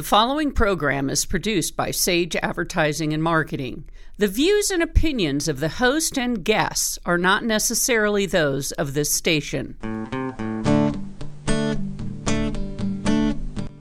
The following program is produced by Sage Advertising and Marketing. The views and opinions of the host and guests are not necessarily those of this station.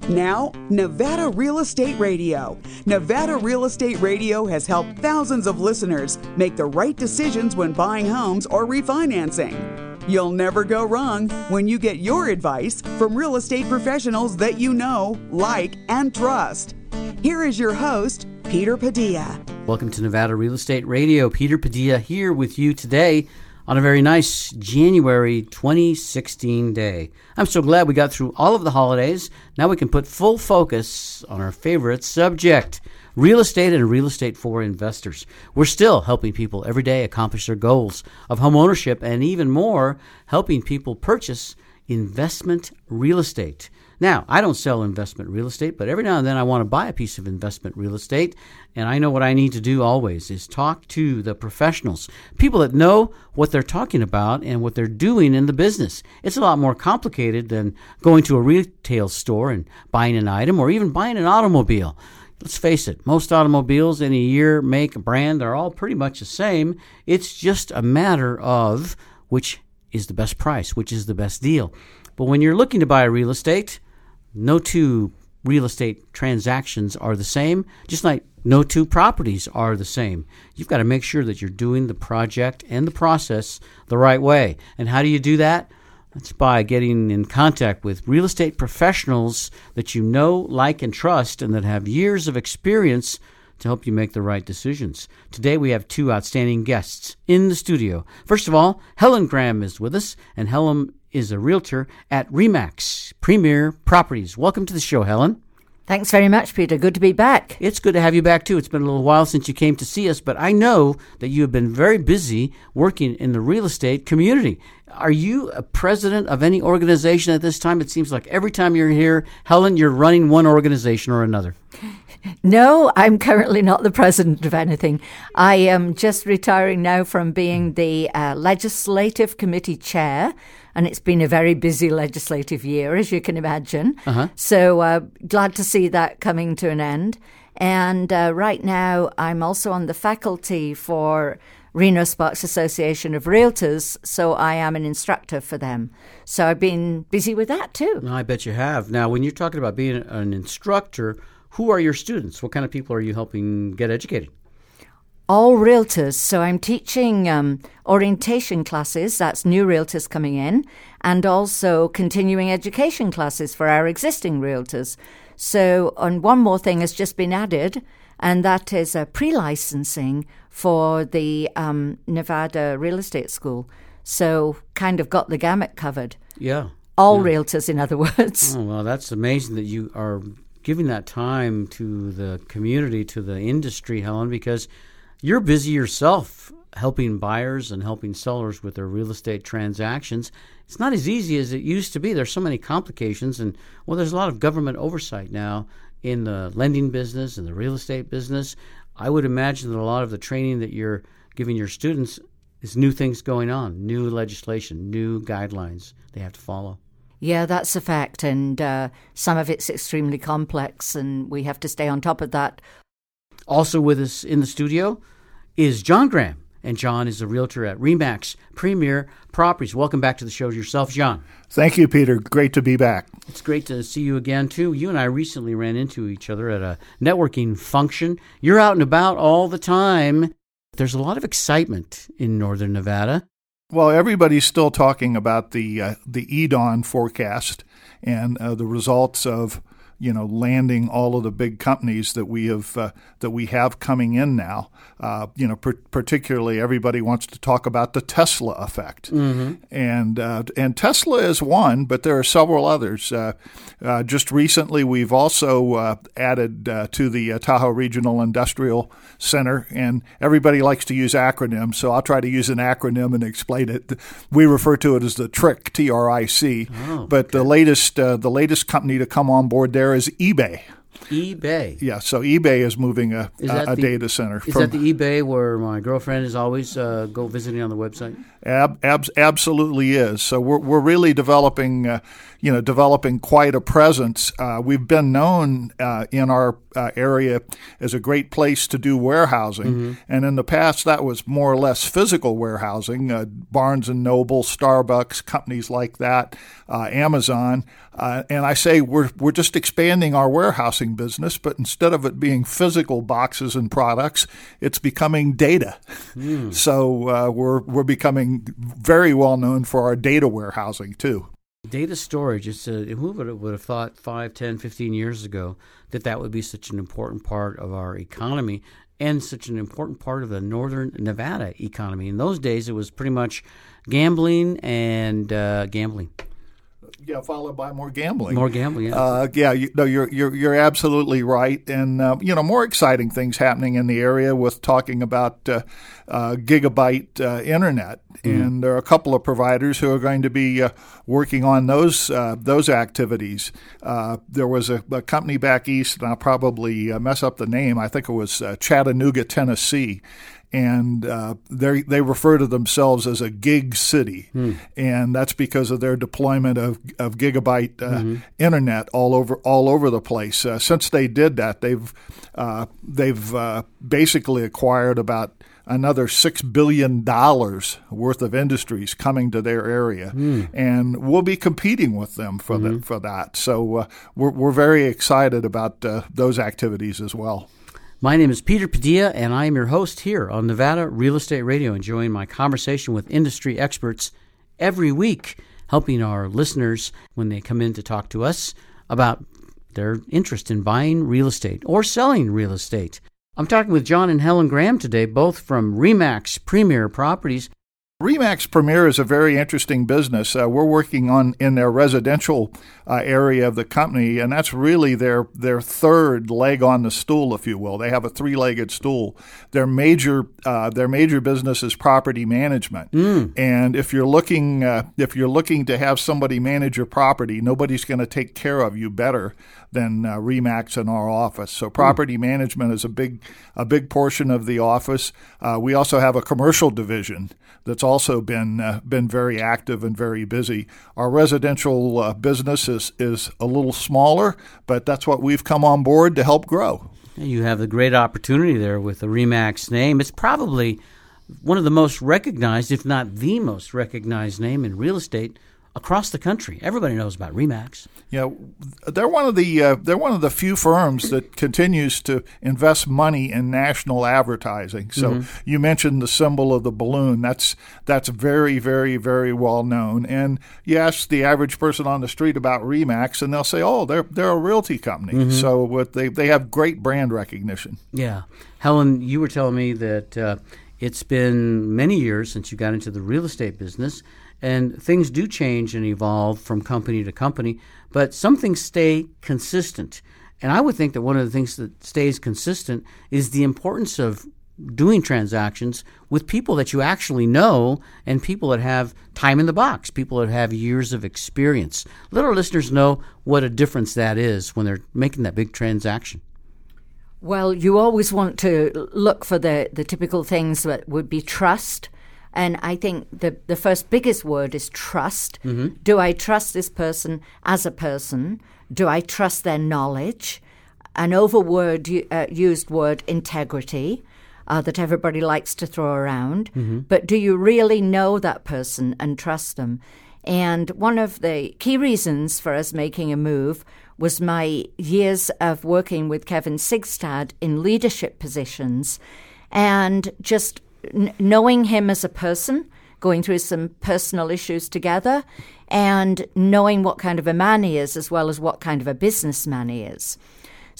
Now, Nevada Real Estate Radio. Nevada Real Estate Radio has helped thousands of listeners make the right decisions when buying homes or refinancing. You'll never go wrong when you get your advice from real estate professionals that you know, like, and trust. Here is your host, Peter Padilla. Welcome to Nevada Real Estate Radio. Peter Padilla here with you today on a very nice January 2016 day. I'm so glad we got through all of the holidays. Now we can put full focus on our favorite subject real estate and real estate for investors. We're still helping people every day accomplish their goals of home ownership and even more, helping people purchase investment real estate. Now, I don't sell investment real estate, but every now and then I want to buy a piece of investment real estate. And I know what I need to do always is talk to the professionals, people that know what they're talking about and what they're doing in the business. It's a lot more complicated than going to a retail store and buying an item or even buying an automobile. Let's face it, most automobiles in a year, make, a brand, are all pretty much the same. It's just a matter of which is the best price, which is the best deal. But when you're looking to buy real estate, no two real estate transactions are the same, just like no two properties are the same. You've got to make sure that you're doing the project and the process the right way. And how do you do that? That's by getting in contact with real estate professionals that you know, like, and trust, and that have years of experience to help you make the right decisions. Today we have two outstanding guests in the studio. First of all, Helen Graham is with us, and Helen is a realtor at Remax Premier Properties. Welcome to the show, Helen. Thanks very much, Peter. Good to be back. It's good to have you back, too. It's been a little while since you came to see us, but I know that you have been very busy working in the real estate community. Are you a president of any organization at this time? It seems like every time you're here, Helen, you're running one organization or another. No, I'm currently not the president of anything. I am just retiring now from being the uh, legislative committee chair, and it's been a very busy legislative year, as you can imagine. Uh-huh. So uh, glad to see that coming to an end. And uh, right now, I'm also on the faculty for Reno Sparks Association of Realtors, so I am an instructor for them. So I've been busy with that too. I bet you have. Now, when you're talking about being an instructor, who are your students? What kind of people are you helping get educated? All realtors. So I'm teaching um, orientation classes, that's new realtors coming in, and also continuing education classes for our existing realtors. So, and one more thing has just been added, and that is a pre licensing for the um, Nevada Real Estate School. So, kind of got the gamut covered. Yeah. All yeah. realtors, in other words. Oh, well, that's amazing that you are giving that time to the community, to the industry, Helen, because you're busy yourself helping buyers and helping sellers with their real estate transactions. It's not as easy as it used to be. There's so many complications, and well, there's a lot of government oversight now in the lending business and the real estate business. I would imagine that a lot of the training that you're giving your students is new things going on, new legislation, new guidelines they have to follow. Yeah, that's a fact. And uh, some of it's extremely complex, and we have to stay on top of that. Also with us in the studio is John Graham. And John is a realtor at Remax Premier Properties. Welcome back to the show yourself, John. Thank you, Peter. Great to be back. It's great to see you again, too. You and I recently ran into each other at a networking function. You're out and about all the time. There's a lot of excitement in Northern Nevada. Well, everybody's still talking about the uh, the EDAWN forecast and uh, the results of you know landing all of the big companies that we have uh, that we have coming in now. Uh, you know, per- particularly everybody wants to talk about the Tesla effect, mm-hmm. and uh, and Tesla is one, but there are several others. Uh, uh, just recently, we've also uh, added to the Tahoe Regional Industrial Center, and everybody likes to use acronyms, so I'll try to use an acronym and explain it. We refer to it as the TRIC, T R I C. Oh, but okay. the latest the latest company to come on board there is eBay eBay. Yeah, so eBay is moving a, a, a the, data center. Is that the eBay where my girlfriend is always uh, go visiting on the website? Ab, ab, absolutely is. So we're, we're really developing uh, you know, developing quite a presence. Uh, we've been known uh, in our uh, area as a great place to do warehousing, mm-hmm. and in the past that was more or less physical warehousing. Uh, Barnes and Noble, Starbucks, companies like that, uh, Amazon, uh, and I say we're we're just expanding our warehousing business, but instead of it being physical boxes and products, it's becoming data. Mm. So we're we're becoming very well known for our data warehousing too. Data storage, a, who would have, would have thought 5, 10, 15 years ago that that would be such an important part of our economy and such an important part of the northern Nevada economy. In those days, it was pretty much gambling and uh, gambling yeah, followed by more gambling. More gambling. Yeah, uh, yeah. You, no, you're you're you're absolutely right, and uh, you know more exciting things happening in the area with talking about uh, uh gigabyte uh, internet, mm. and there are a couple of providers who are going to be uh, working on those those activities. there was a, a, company back east, and I'll probably mess up the name. I think it was Chattanooga, Tennessee and uh, they they refer to themselves as a gig city, hmm. and that's because of their deployment of, of gigabyte uh, mm-hmm. internet all over all over the place. Uh, since they did that, they've uh, they've uh, basically acquired about another six billion dollars worth of industries coming to their area, mm. and we'll be competing with them for mm-hmm. the, for that. So uh, we're we're very excited about those activities as well. My name is Peter Padilla, and I am your host here on Nevada Real Estate Radio, enjoying my conversation with industry experts every week, helping our listeners when they come in to talk to us about their interest in buying real estate or selling real estate. I'm talking with John and Helen Graham today, both from Remax Premier Properties. Remax Premier is a very interesting business. Uh, we're working on in their residential uh, area of the company, and that's really their their third leg on the stool, if you will. They have a three legged stool. Their major uh, their major business is property management, mm. and if you're looking uh, if you're looking to have somebody manage your property, nobody's going to take care of you better than uh, Remax in our office. So property mm. management is a big a big portion of the office. Uh, we also have a commercial division that's also been uh, been very active and very busy. Our residential uh, business is is a little smaller, but that's what we've come on board to help grow. You have a great opportunity there with the Remax name. It's probably one of the most recognized, if not the most recognized name in real estate across the country. Everybody knows about Remax. Yeah, they're one of the uh, they're one of the few firms that continues to invest money in national advertising. So mm-hmm. you mentioned the symbol of the balloon. That's that's very very very well known. And you ask the average person on the street about Remax, and they'll say, "Oh, they're they're a realty company." Mm-hmm. So what they they have great brand recognition. Yeah, Helen, you were telling me that. Uh, it's been many years since you got into the real estate business, and things do change and evolve from company to company, but some things stay consistent. And I would think that one of the things that stays consistent is the importance of doing transactions with people that you actually know and people that have time in the box, people that have years of experience. Let our listeners know what a difference that is when they're making that big transaction. Well, you always want to look for the, the typical things that would be trust and I think the, the first biggest word is trust. Mm-hmm. Do I trust this person as a person? Do I trust their knowledge? An overword uh, used word, integrity, uh, that everybody likes to throw around. Mm-hmm. But do you really know that person and trust them? And one of the key reasons for us making a move was my years of working with Kevin Sigstad in leadership positions and just n- knowing him as a person, going through some personal issues together, and knowing what kind of a man he is, as well as what kind of a businessman he is.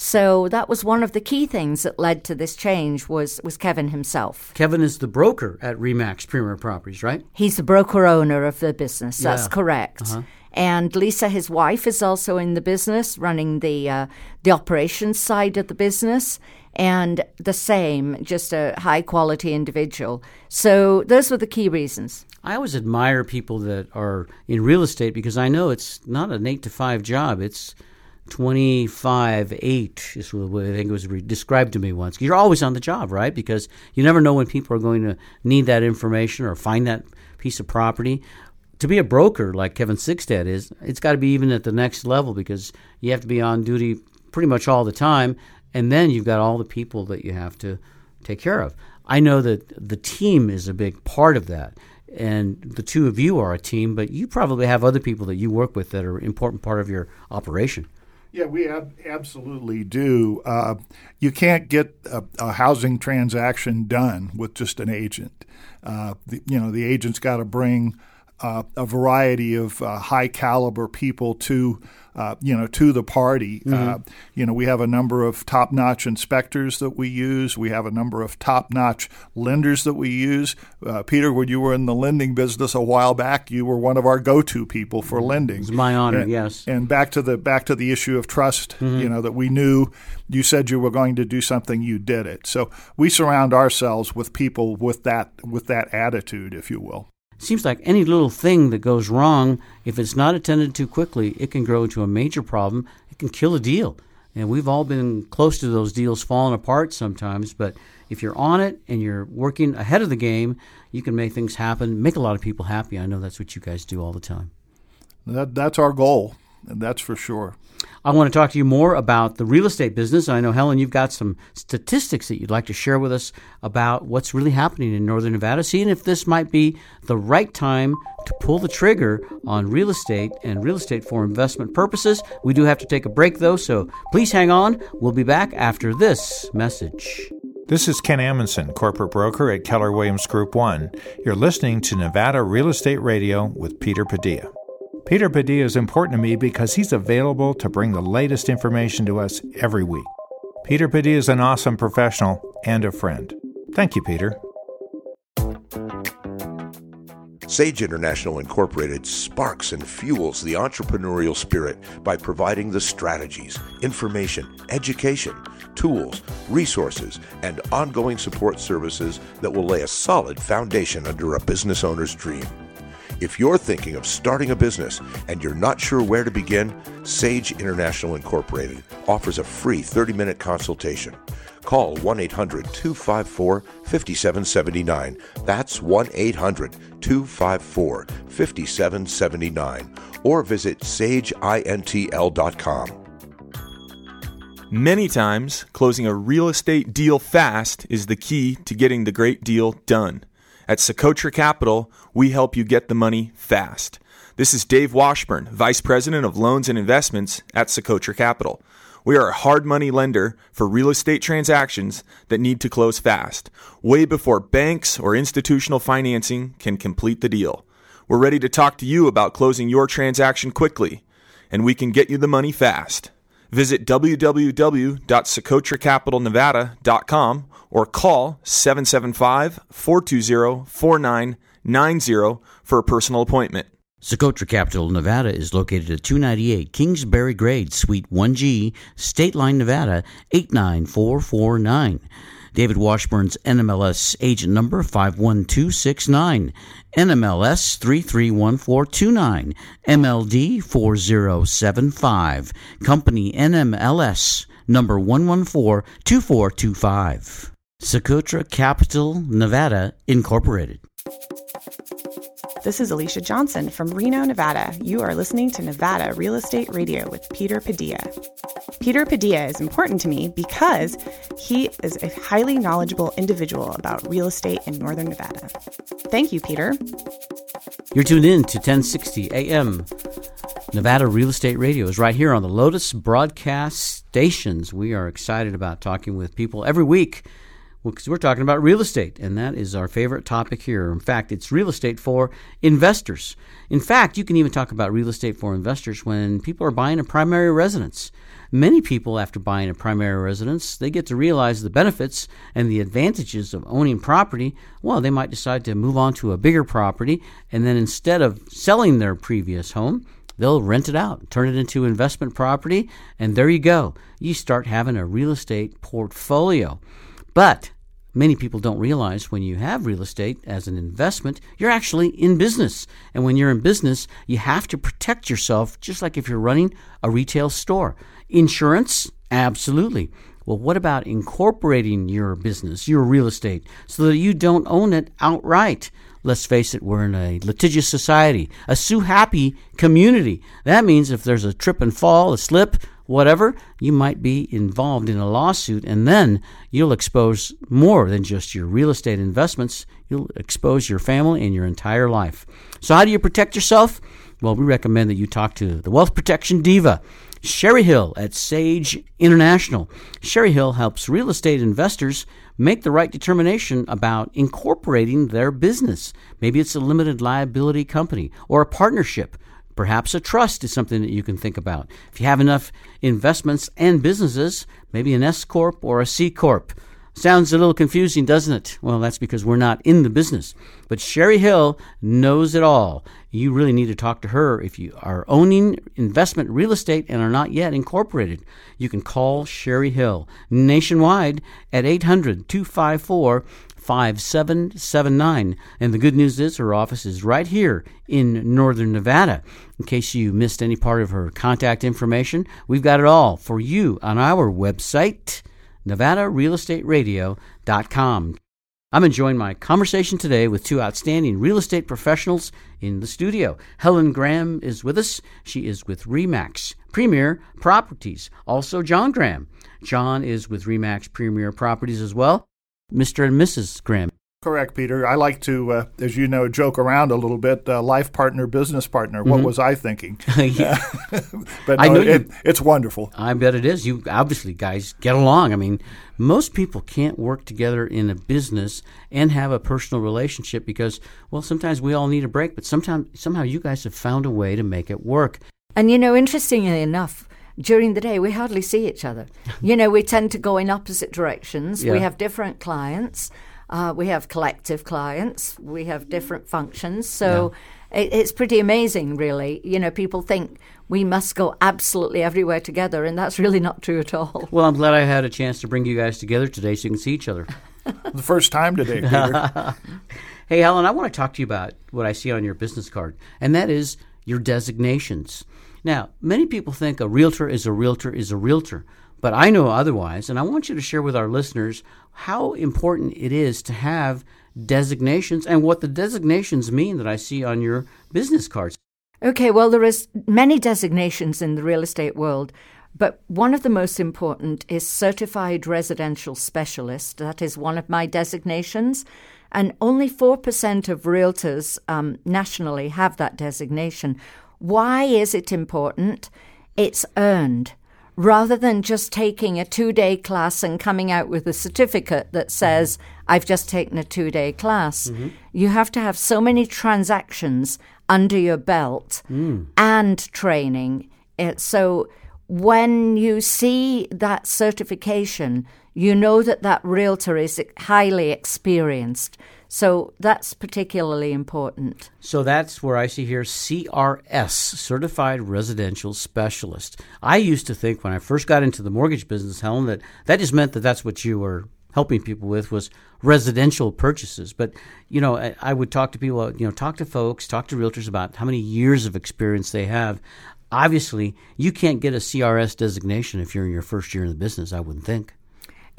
So that was one of the key things that led to this change was was Kevin himself. Kevin is the broker at Remax Premier Properties, right? He's the broker owner of the business. That's correct. Uh-huh. And Lisa, his wife, is also in the business, running the uh, the operations side of the business and the same, just a high quality individual. So those were the key reasons. I always admire people that are in real estate because I know it's not an eight to five job. It's 25 8 is what I think it was described to me once. You're always on the job, right? Because you never know when people are going to need that information or find that piece of property. to be a broker like Kevin Sigstad is, it's got to be even at the next level because you have to be on duty pretty much all the time, and then you've got all the people that you have to take care of. I know that the team is a big part of that, and the two of you are a team, but you probably have other people that you work with that are an important part of your operation. Yeah, we ab- absolutely do. Uh, you can't get a, a, housing transaction done with just an agent. Uh, the, you know, the agent's got to bring uh, a variety of uh, high caliber people to uh, you know to the party. Uh, mm-hmm. you know, we have a number of top notch inspectors that we use. We have a number of top notch lenders that we use. Uh, Peter, when you were in the lending business a while back, you were one of our go to people for lending. It's my honor. And, yes. And back to the back to the issue of trust. Mm-hmm. You know that we knew you said you were going to do something, you did it. So we surround ourselves with people with that with that attitude, if you will seems like any little thing that goes wrong, if it's not attended to quickly, it can grow into a major problem. It can kill a deal. And we've all been close to those deals falling apart sometimes. But if you're on it and you're working ahead of the game, you can make things happen, make a lot of people happy. I know that's what you guys do all the time. That, that's our goal, that's for sure. I want to talk to you more about the real estate business. I know, Helen, you've got some statistics that you'd like to share with us about what's really happening in Northern Nevada, seeing if this might be the right time to pull the trigger on real estate and real estate for investment purposes. We do have to take a break, though, so please hang on. We'll be back after this message. This is Ken Amundson, corporate broker at Keller Williams Group 1. You're listening to Nevada Real Estate Radio with Peter Padilla. Peter Padilla is important to me because he's available to bring the latest information to us every week. Peter Padilla is an awesome professional and a friend. Thank you, Peter. Sage International Incorporated sparks and fuels the entrepreneurial spirit by providing the strategies, information, education, tools, resources, and ongoing support services that will lay a solid foundation under a business owner's dream. If you're thinking of starting a business and you're not sure where to begin, Sage International Incorporated offers a free 30 minute consultation. Call 1 800 254 5779. That's 1 800 254 5779. Or visit sageintl.com. Many times, closing a real estate deal fast is the key to getting the great deal done. At Socotra Capital, we help you get the money fast. This is Dave Washburn, Vice President of Loans and Investments at Socotra Capital. We are a hard money lender for real estate transactions that need to close fast, way before banks or institutional financing can complete the deal. We're ready to talk to you about closing your transaction quickly, and we can get you the money fast. Visit www.socotracapitalnevada.com or call 775 420 4990 for a personal appointment. Socotra Capital, Nevada is located at 298 Kingsbury Grade, Suite 1G, State Line, Nevada 89449. David Washburn's NMLS agent number 51269, NMLS 331429, MLD 4075, company NMLS number 1142425. Socotra Capital, Nevada, Incorporated. This is Alicia Johnson from Reno, Nevada. You are listening to Nevada Real Estate Radio with Peter Padilla. Peter Padilla is important to me because he is a highly knowledgeable individual about real estate in Northern Nevada. Thank you, Peter. You're tuned in to 1060 AM. Nevada Real Estate Radio is right here on the Lotus broadcast stations. We are excited about talking with people every week because we're talking about real estate, and that is our favorite topic here. In fact, it's real estate for investors. In fact, you can even talk about real estate for investors when people are buying a primary residence. Many people, after buying a primary residence, they get to realize the benefits and the advantages of owning property. Well, they might decide to move on to a bigger property, and then instead of selling their previous home, they'll rent it out, turn it into investment property, and there you go. You start having a real estate portfolio. But many people don't realize when you have real estate as an investment, you're actually in business. And when you're in business, you have to protect yourself just like if you're running a retail store. Insurance? Absolutely. Well, what about incorporating your business, your real estate, so that you don't own it outright? let's face it, we're in a litigious society, a sue happy community. That means if there's a trip and fall, a slip, whatever, you might be involved in a lawsuit, and then you'll expose more than just your real estate investments. You'll expose your family and your entire life. So, how do you protect yourself? Well, we recommend that you talk to the Wealth Protection Diva. Sherry Hill at Sage International. Sherry Hill helps real estate investors make the right determination about incorporating their business. Maybe it's a limited liability company or a partnership Perhaps a trust is something that you can think about. If you have enough investments and businesses, maybe an S Corp or a C Corp. Sounds a little confusing, doesn't it? Well, that's because we're not in the business. But Sherry Hill knows it all. You really need to talk to her if you are owning investment real estate and are not yet incorporated. You can call Sherry Hill nationwide at 800 254 5779. And the good news is her office is right here in Northern Nevada. In case you missed any part of her contact information, we've got it all for you on our website, nevadarealestateradio.com. I'm enjoying my conversation today with two outstanding real estate professionals in the studio. Helen Graham is with us. She is with REMAX Premier Properties. Also, John Graham. John is with REMAX Premier Properties as well. Mr. and Mrs. Graham. Correct, Peter. I like to, uh, as you know, joke around a little bit. Uh, life partner, business partner. What mm-hmm. was I thinking? but no, I know it, it's wonderful. I bet it is. You obviously guys get along. I mean, most people can't work together in a business and have a personal relationship because, well, sometimes we all need a break, but sometimes somehow you guys have found a way to make it work. And you know, interestingly enough, during the day we hardly see each other. you know, we tend to go in opposite directions. Yeah. We have different clients. Uh, we have collective clients. We have different functions. So yeah. it, it's pretty amazing, really. You know, people think we must go absolutely everywhere together, and that's really not true at all. Well, I'm glad I had a chance to bring you guys together today so you can see each other. the first time today, Peter. hey, Helen, I want to talk to you about what I see on your business card, and that is your designations. Now, many people think a realtor is a realtor is a realtor, but I know otherwise, and I want you to share with our listeners how important it is to have designations and what the designations mean that I see on your business cards. Okay, well, there is many designations in the real estate world, but one of the most important is certified residential specialist. That is one of my designations, and only 4% of realtors um, nationally have that designation. Why is it important? It's earned. Rather than just taking a two day class and coming out with a certificate that says, I've just taken a two day class, mm-hmm. you have to have so many transactions under your belt mm. and training. It, so when you see that certification, you know that that realtor is highly experienced. So that's particularly important. So that's where I see here CRS, Certified Residential Specialist. I used to think when I first got into the mortgage business, Helen, that that just meant that that's what you were helping people with was residential purchases. But you know, I, I would talk to people, you know, talk to folks, talk to realtors about how many years of experience they have. Obviously, you can't get a CRS designation if you're in your first year in the business. I wouldn't think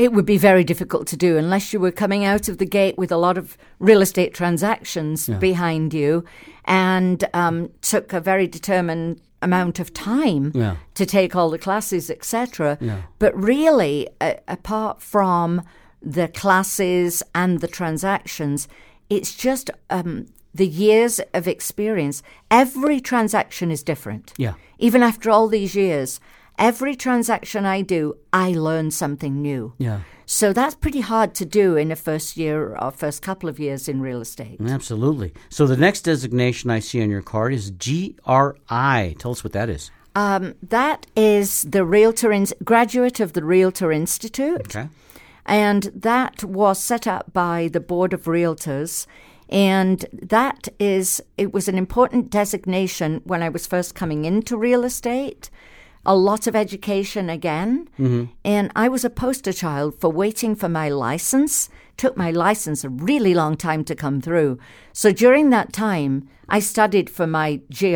it would be very difficult to do unless you were coming out of the gate with a lot of real estate transactions yeah. behind you and um, took a very determined amount of time yeah. to take all the classes, etc. Yeah. But really, uh, apart from the classes and the transactions, it's just um, the years of experience. Every transaction is different. Yeah. Even after all these years, every transaction I do, I learn something new. Yeah. So that's pretty hard to do in the first year or first couple of years in real estate. Absolutely. So the next designation I see on your card is GRI. Tell us what that is. Um, that is the Realtor in- graduate of the Realtor Institute. Okay. And that was set up by the Board of Realtors. And that is, it was an important designation when I was first coming into real estate a lot of education again. Mm-hmm. And I was a poster child for waiting for my license. Took my license a really long time to come through. So during that time, I studied for my GRI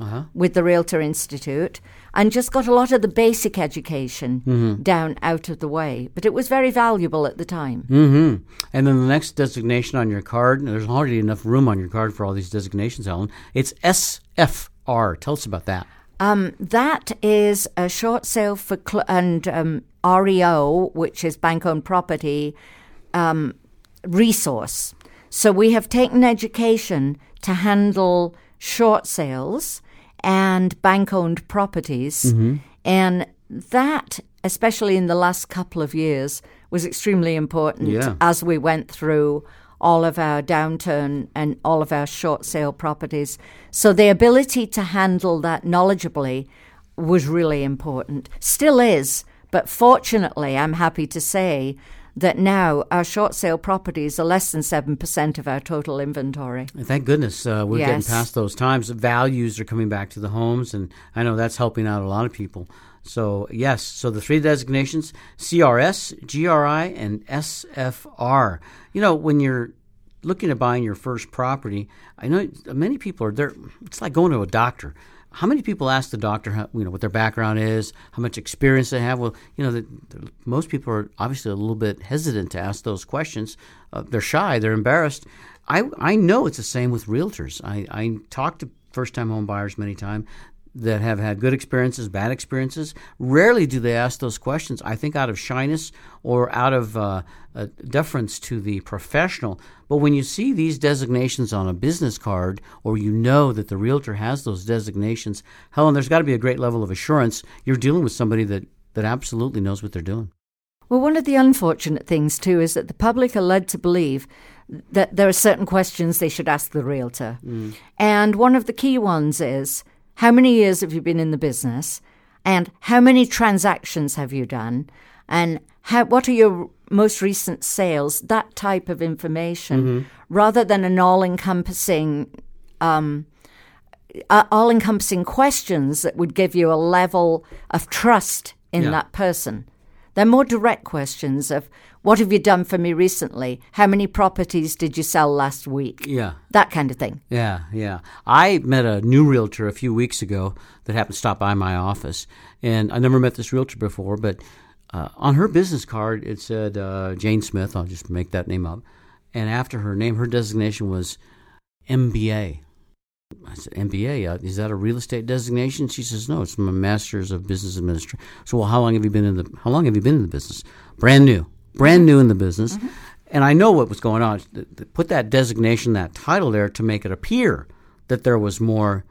uh-huh. with the Realtor Institute. and just got a lot of the basic education Mm-hmm. down out of the way. But it was very valuable at the time. Mm-hmm. And then the next designation on your card, there's already enough room on your card for all these designations, Ellen. It's SFR. Tell us about that. Um, that is a short sale for cl- and um, REO, which is bank owned property um, resource. So we have taken education to handle short sales and bank owned properties. And that, especially in the last couple of years, was extremely important Yeah. as we went through all of our downturn and all of our short sale properties. So the ability to handle that knowledgeably was really important. Still is, but fortunately, I'm happy to say that now our short sale properties are less than 7% of our total inventory. Thank goodness uh, we're getting past those times. Values are coming back to the homes, and I know that's helping out a lot of people. So, yes, so the three designations CRS, GRI, and SFR. You know, when you're looking at buying your first property, I know many people are there. It's like going to a doctor. How many people ask the doctor, how, you know, what their background is, how much experience they have? Well, you know, the, the, most people are obviously a little bit hesitant to ask those questions. Uh, they're shy, they're embarrassed. I I know it's the same with realtors. I I talk to first time home buyers many times that have had good experiences, bad experiences. Rarely do they ask those questions. I think out of shyness or out of uh, uh, deference to the professional. But when you see these designations on a business card, or you know that the realtor has those designations, Helen, there's got to be a great level of assurance. You're dealing with somebody that that absolutely knows what they're doing. Well, one of the unfortunate things, too, is that the public are led to believe that there are certain questions they should ask the realtor. And one of the key ones is how many years have you been in the business? And how many transactions have you done? And how, what are your most recent sales? That type of information, rather than an all encompassing um, uh, all encompassing questions that would give you a level of trust in Yeah. that person. They're more direct questions of what have you done for me recently? How many properties did you sell last week? Yeah. That kind of thing. Yeah, yeah. I met a new realtor a few weeks ago that happened to stop by my office, and I never met this realtor before. But uh, on her business card, it said uh, Jane Smith. I'll just make that name up. And after her name, her designation was MBA. I said, MBA, uh, is that a real estate designation? She says, no, it's my master's of business administration. So, well, how long have you been in the, how long have you been in the business? Brand new, brand new in the business. And I know what was going on. Put that designation, that title there to make it appear that there was more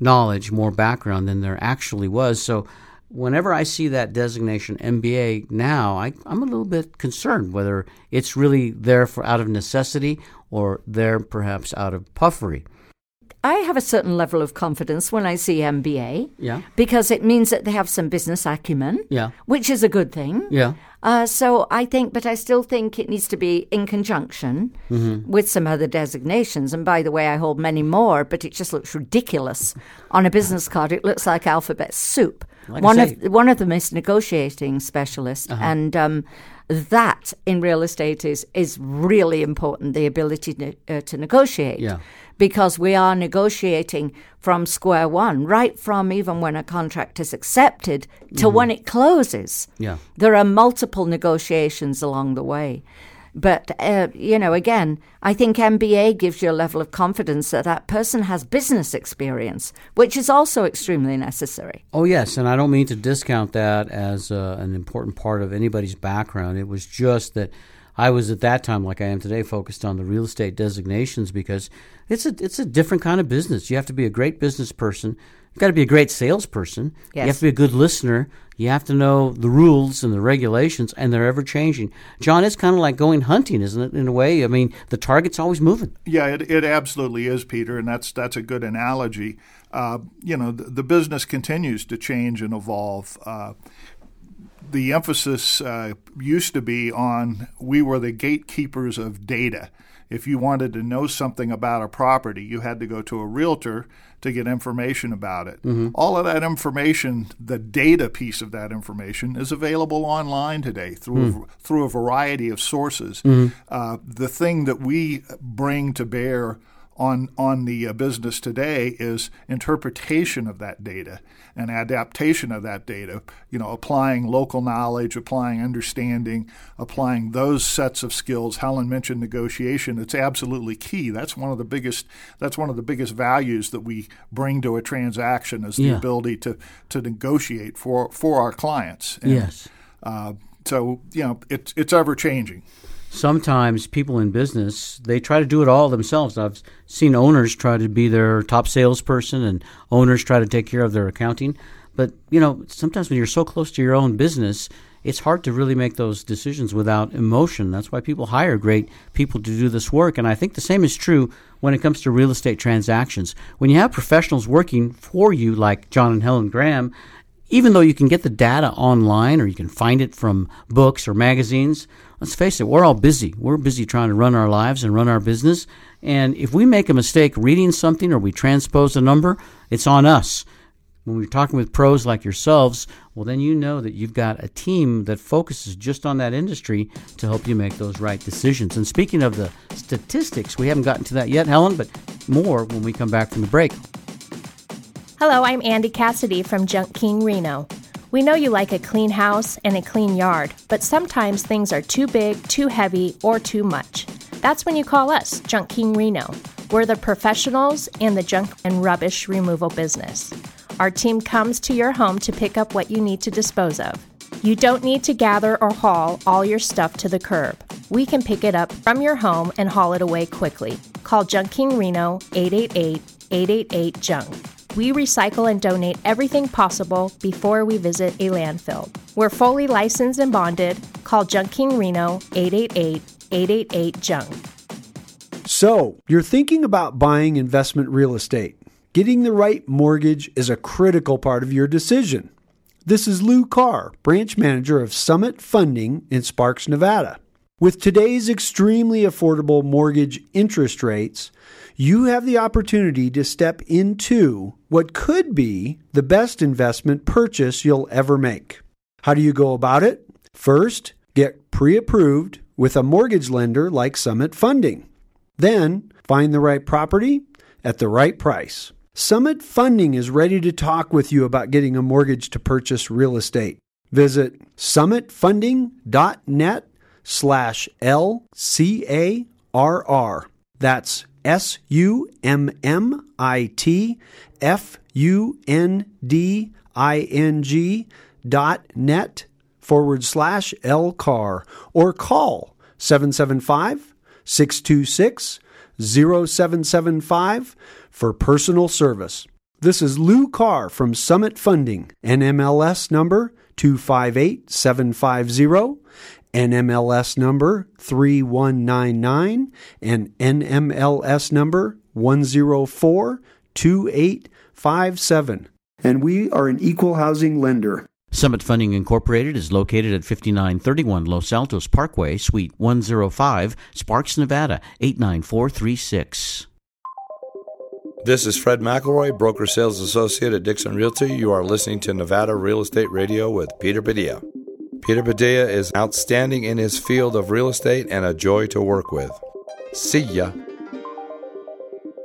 knowledge, more background than there actually was. So, whenever I see that designation MBA now, I, I'm a little bit concerned whether it's really there for out of necessity or there perhaps out of puffery. I have a certain level of confidence when I see MBA Yeah. because it means that they have some business acumen, Yeah. which is a good thing. Yeah. Uh, so I think, but I still think it needs to be in conjunction Mm-hmm. with some other designations. And by the way, I hold many more, but it just looks ridiculous on a business card. It looks like alphabet soup. Like one Uh-huh. of one of them is negotiating specialist, and um, that in real estate is is really important. The ability to, uh, to negotiate Yeah. because we are negotiating from square one, right from even when a contract is accepted till when it closes. Yeah. There are multiple negotiations along the way. But, uh, you know, again, I think MBA gives you a level of confidence that that person has business experience, which is also extremely necessary. Oh, yes. And I don't mean to discount that as uh, an important part of anybody's background. It was just that I was at that time, like I am today, focused on the real estate designations because it's a, it's a different kind of business. You have to be a great business person. You've got to be a great salesperson. You have to be a good listener. You have to know the rules and the regulations, and they're ever changing. John, it's kind of like going hunting, isn't it, in a way? I mean, the target's always moving. Yeah, it, it absolutely is, Peter, and that's that's a good analogy. Uh, you know, the, the business continues to change and evolve. Uh, the emphasis uh, used to be on we were the gatekeepers of data. If you wanted to know something about a property, you had to go to a realtor to get information about it. Mm-hmm. All of that information, the data piece of that information, is available online today through mm-hmm. through a variety of sources. Mm-hmm. Uh, the thing that we bring to bear on on the uh, business today is interpretation of that data and adaptation of that data. You know, applying local knowledge, applying understanding, applying those sets of skills. Helen mentioned negotiation. It's absolutely key. That's one of the biggest. That's one of the biggest values that we bring to a transaction is the Yeah. ability to to negotiate for for our clients. And, Yes. Uh, so you know, it's it's ever changing. Sometimes people in business they try to do it all themselves. I've seen owners try to be their top salesperson and owners try to take care of their accounting. But you know, sometimes when you're so close to your own business, it's hard to really make those decisions without emotion. That's why people hire great people to do this work. And I think the same is true when it comes to real estate transactions. When you have professionals working for you, like John and Helen Graham, even though you can get the data online or you can find it from books or magazines, let's face it, we're all busy. We're busy trying to run our lives and run our business. And if we make a mistake reading something or we transpose a number, it's on us. When we're talking with pros like yourselves, well, then you know that you've got a team that focuses just on that industry to help you make those right decisions. And speaking of the statistics, we haven't gotten to that yet, Helen, but more when we come back from the break. Hello, I'm Andy Cassidy from Junk King Reno. We know you like a clean house and a clean yard, but sometimes things are too big, too heavy, or too much. That's when you call us, Junk King Reno. We're the professionals in the junk and rubbish removal business. Our team comes to your home to pick up what you need to dispose of. You don't need to gather or haul all your stuff to the curb. We can pick it up from your home and haul it away quickly. Call Junk King Reno 888 888 Junk. We recycle and donate everything possible before we visit a landfill. We're fully licensed and bonded. Call Junk King Reno 888 888 Junk. So, you're thinking about buying investment real estate. Getting the right mortgage is a critical part of your decision. This is Lou Carr, branch manager of Summit Funding in Sparks, Nevada. With today's extremely affordable mortgage interest rates, you have the opportunity to step into what could be the best investment purchase you'll ever make. How do you go about it? First, get pre approved with a mortgage lender like Summit Funding. Then, find the right property at the right price. Summit Funding is ready to talk with you about getting a mortgage to purchase real estate. Visit summitfunding.net slash LCARR. That's S U M M I T F U N D I N G dot net forward slash LCAR or call 775 626 0775 for personal service. This is Lou Carr from Summit Funding, NMLS number 258750, NMLS number 3199, and NMLS number 1042857. And we are an equal housing lender. Summit Funding Incorporated is located at 5931 Los Altos Parkway, Suite 105, Sparks, Nevada 89436. This is Fred McElroy, Broker Sales Associate at Dixon Realty. You are listening to Nevada Real Estate Radio with Peter Padilla. Peter Padilla is outstanding in his field of real estate and a joy to work with. See ya.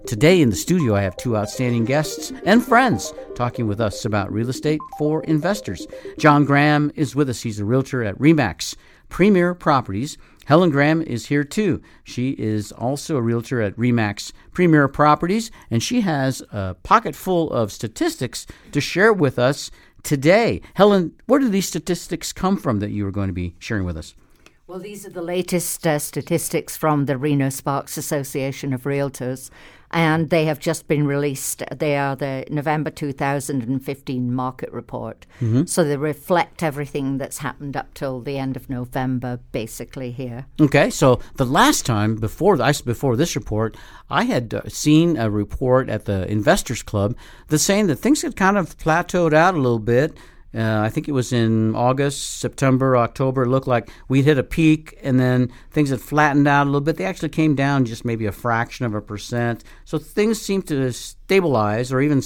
Today in the studio, I have two outstanding guests and friends talking with us about real estate for investors. John Graham is with us. He's a realtor at REMAX Premier Properties. Helen Graham is here too. She is also a realtor at REMAX Premier Properties, and she has a pocket full of statistics to share with us today. Helen, where do these statistics come from that you are going to be sharing with us? Well, these are the latest uh, statistics from the Reno Sparks Association of Realtors, and they have just been released. They are the November 2015 market report. Mhm. So they reflect everything that's happened up till the end of November, basically, here. Okay, so the last time before the, before this report, I had uh, seen a report at the Investors Club that's saying that things had kind of plateaued out a little bit. Uh, I think it was in August, September, October. It looked like we'd hit a peak, and then things had flattened out a little bit. They actually came down just maybe a fraction of a percent. So things seem to stabilize or even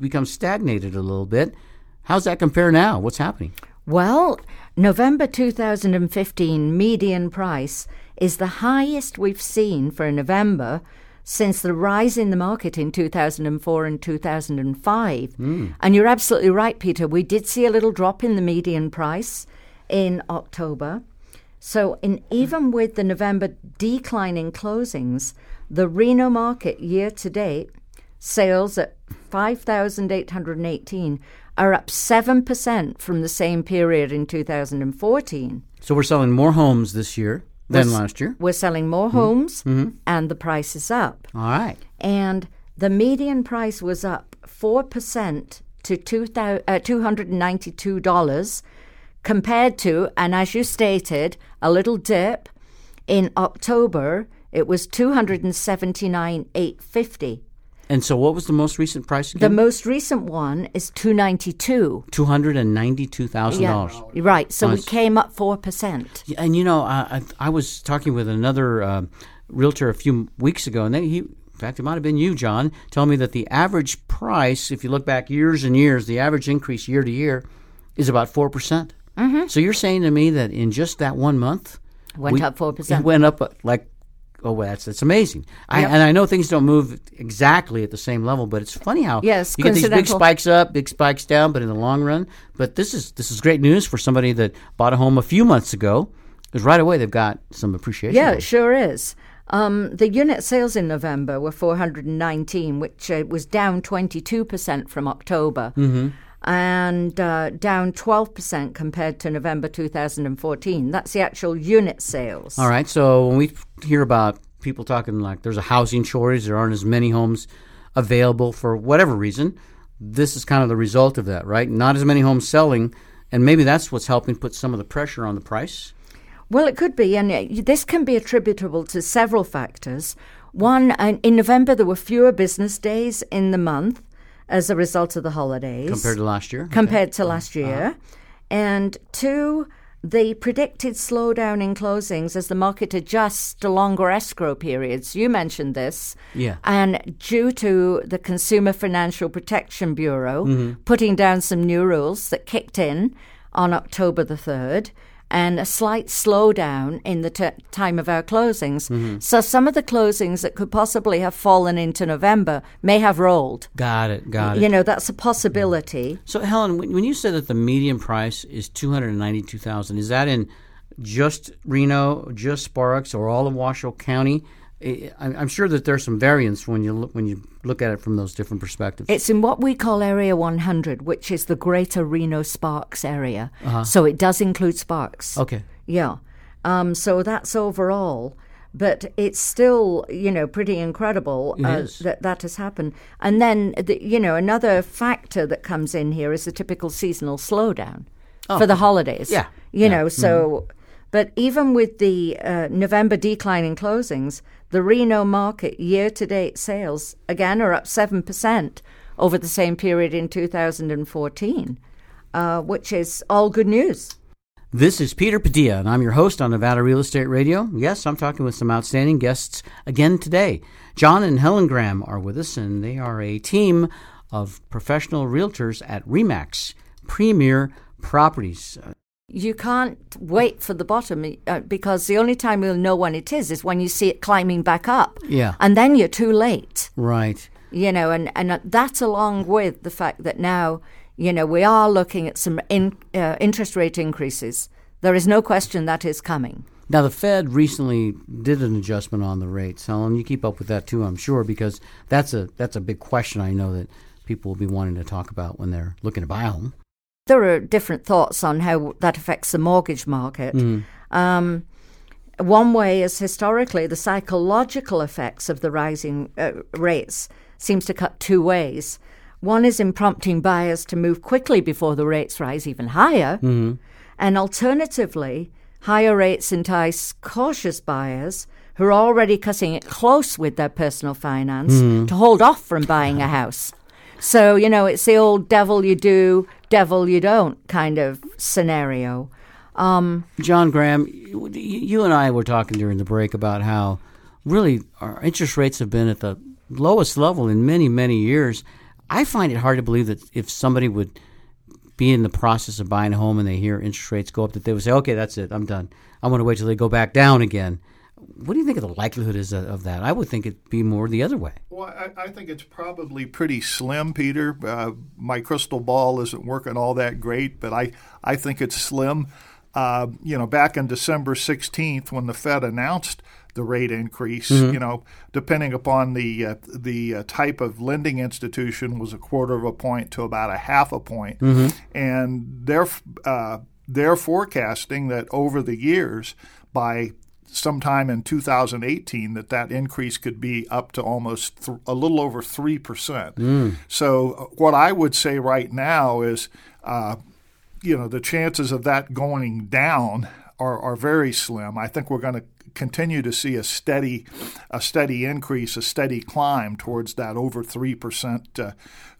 become stagnated a little bit. How's that compare now? What's happening? Well, November 2015 median price is the highest we've seen for November since the rise in the market in 2004 and 2005. Hmm. And you're absolutely right, Peter. We did see a little drop in the median price in October. So, in even with the November decline in closings, the Reno market year to date sales at 5,818 are up 7% from the same period in 2014. So we're selling more homes this year than We're last year. We're selling more homes and the price is up. All right. And the median price was up 4% to two uh, $292 compared to, and as you stated, a little dip in October. It was 279,850. And so what was the most recent price Again? The most recent one is 292. $292,000. Yeah, right. So we came up 4%. And you know, I, I, I was talking with another uh, realtor a few weeks ago, and they, he, in fact, it might have been you, John, telling me that the average price, if you look back years and years, the average increase year to year is about 4%. percent mm-hmm. So you're saying to me that in just that one month, Went we- up 4%. It went up uh, like, oh, well, that's, that's amazing. I, Yep. and I know things don't move exactly at the same level, but it's funny how Yes, you get these big spikes up, big spikes down, but in the long run, but this is this is great news for somebody that bought a home a few months ago. Because right away they've got some appreciation. Yeah, it sure is. Um, the unit sales in November were 419, which uh, was down 22% from October. Mm-hmm. And uh, down 12% compared to November 2014. That's the actual unit sales. All right. So when we hear about people talking like there's a housing shortage, there aren't as many homes available for whatever reason, this is kind of the result of that, right? Not as many homes selling, and maybe that's what's helping put some of the pressure on the price. Well, it could be, and this can be attributable to several factors. One, uh, in November, there were fewer business days in the month as a result of the holidays. Compared to last year? Compared to last year. And two, the predicted slowdown in closings as the market adjusts to longer escrow periods. You mentioned this. Yeah. And due to the Consumer Financial Protection Bureau Mm-hmm. putting down some new rules that kicked in on October the 3rd, and a slight slowdown in the t- time of our closings. Mm-hmm. So some of the closings that could possibly have fallen into November may have rolled. Got it. Got it. You know, that's a possibility. So Helen, when, when you said that the median price is two hundred ninety-two thousand, is that in just Reno, just Sparks, or all of Washoe County? I- I'm sure that there's some variance when you look, when you look at it from those different perspectives. It's in what we call Area 100, which is the greater Reno Sparks area. So it does include Sparks. Uh-huh. okay. Yeah. Um, so that's overall. But it's still, you know, pretty incredible uh, that that has happened. And then, the, you know, another factor that comes in here is the typical seasonal slowdown for the holidays. Yeah. You know, so, but even with the uh, November decline in closings, the Reno market year to date sales, again, are up 7% over the same period in 2014, uh, which is all good news. This is Peter Padilla, and I'm your host on Nevada Real Estate Radio. Yes, I'm talking with some outstanding guests again today. John and Helen Graham are with us, and they are a team of professional realtors at Remax Premier Properties. Uh, You can't wait for the bottom uh, because the only time you'll know when it is is when you see it climbing back up. Yeah. And then you're too late, Right. you know, and, and that's along with the fact that now, you know, we are looking at some in, uh, interest rate increases. There is no question that is coming. Now, the Fed recently did an adjustment on the rates. Helen, you keep up with that too, I'm sure, because that's a that's a big question. I know that people will be wanting to talk about when they're looking to buy a home. There are different thoughts on how that affects the mortgage market. Um, one way is historically the psychological effects of the rising uh, rates seems to cut two ways. One is in prompting buyers to move quickly before the rates rise even higher, and alternatively, higher rates entice cautious buyers who are already cutting it close with their personal finance to hold off from buying a house. So, you know, it's the old devil you do, devil you don't kind of scenario. Um, John Graham, you, and I were talking during the break about how really our interest rates have been at the lowest level in many, many years. I find it hard to believe that if somebody would be in the process of buying a home and they hear interest rates go up, that they would say, okay, that's it, I'm done. I'm going to wait till they go back down again. What do you think of the likelihood is of, of that? I would think it'd be more the other way. Well, I, I think it's probably pretty slim, Peter. Uh, my crystal ball isn't working all that great, but I, I think it's slim. Uh, you know, back on December 16th, when the Fed announced the rate increase, Mm-hmm. you know, depending upon the uh, the uh, type of lending institution, was a quarter of a point to about a half a point, Mm-hmm. and they're uh, they're forecasting that over the years, by sometime in 2018, that that increase could be up to almost th- a little over three percent. So, uh, what I would say right now is. Uh, you know the chances of that going down are, are very slim. I think we're going to continue to see a steady a steady increase, a steady climb towards that over three percent uh,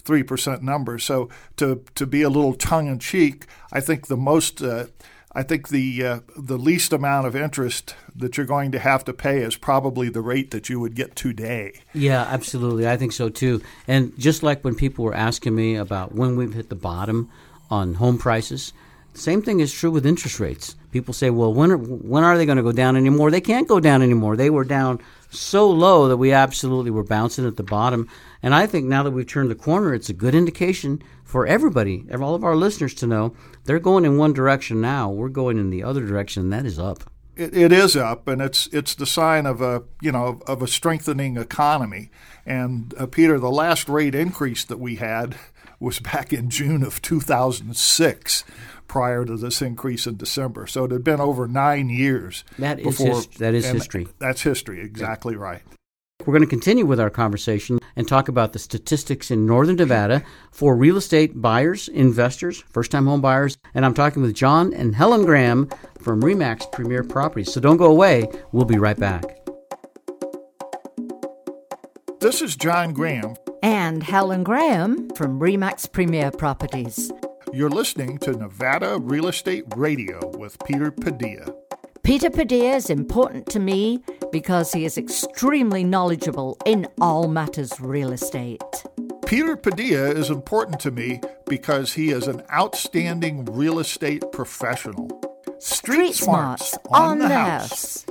three percent number. So to to be a little tongue in cheek, I think the most uh, I think the uh, the least amount of interest that you're going to have to pay is probably the rate that you would get today. Yeah, absolutely. I think so too. And just like when people were asking me about when we've hit the bottom on home prices, same thing is true with interest rates. People say, "Well, when are, when are they going to go down anymore?" They can't go down anymore. They were down so low that we absolutely were bouncing at the bottom. And I think now that we've turned the corner, it's a good indication for everybody, all of our listeners to know they're going in one direction now. We're going in the other direction, and that is up. It, it is up, and it's it's the sign of a you know of, a strengthening economy. And uh, Peter, the last rate increase that we had was back in June of 2006, prior to this increase in December. So it had been over nine years. That is before, his- that is history. That's history, exactly right. We're going to continue with our conversation and talk about the statistics in Northern Nevada for real estate buyers, investors, first time home buyers. And I'm talking with John and Helen Graham from Remax Premier Properties. So don't go away. We'll be right back. This is John Graham. And Helen Graham from Remax Premier Properties. You're listening to Nevada Real Estate Radio with Peter Padilla. Peter Padilla is important to me because he is extremely knowledgeable in all matters real estate. Peter Padilla is important to me because he is an outstanding real estate professional. Street, smarts, on, the house.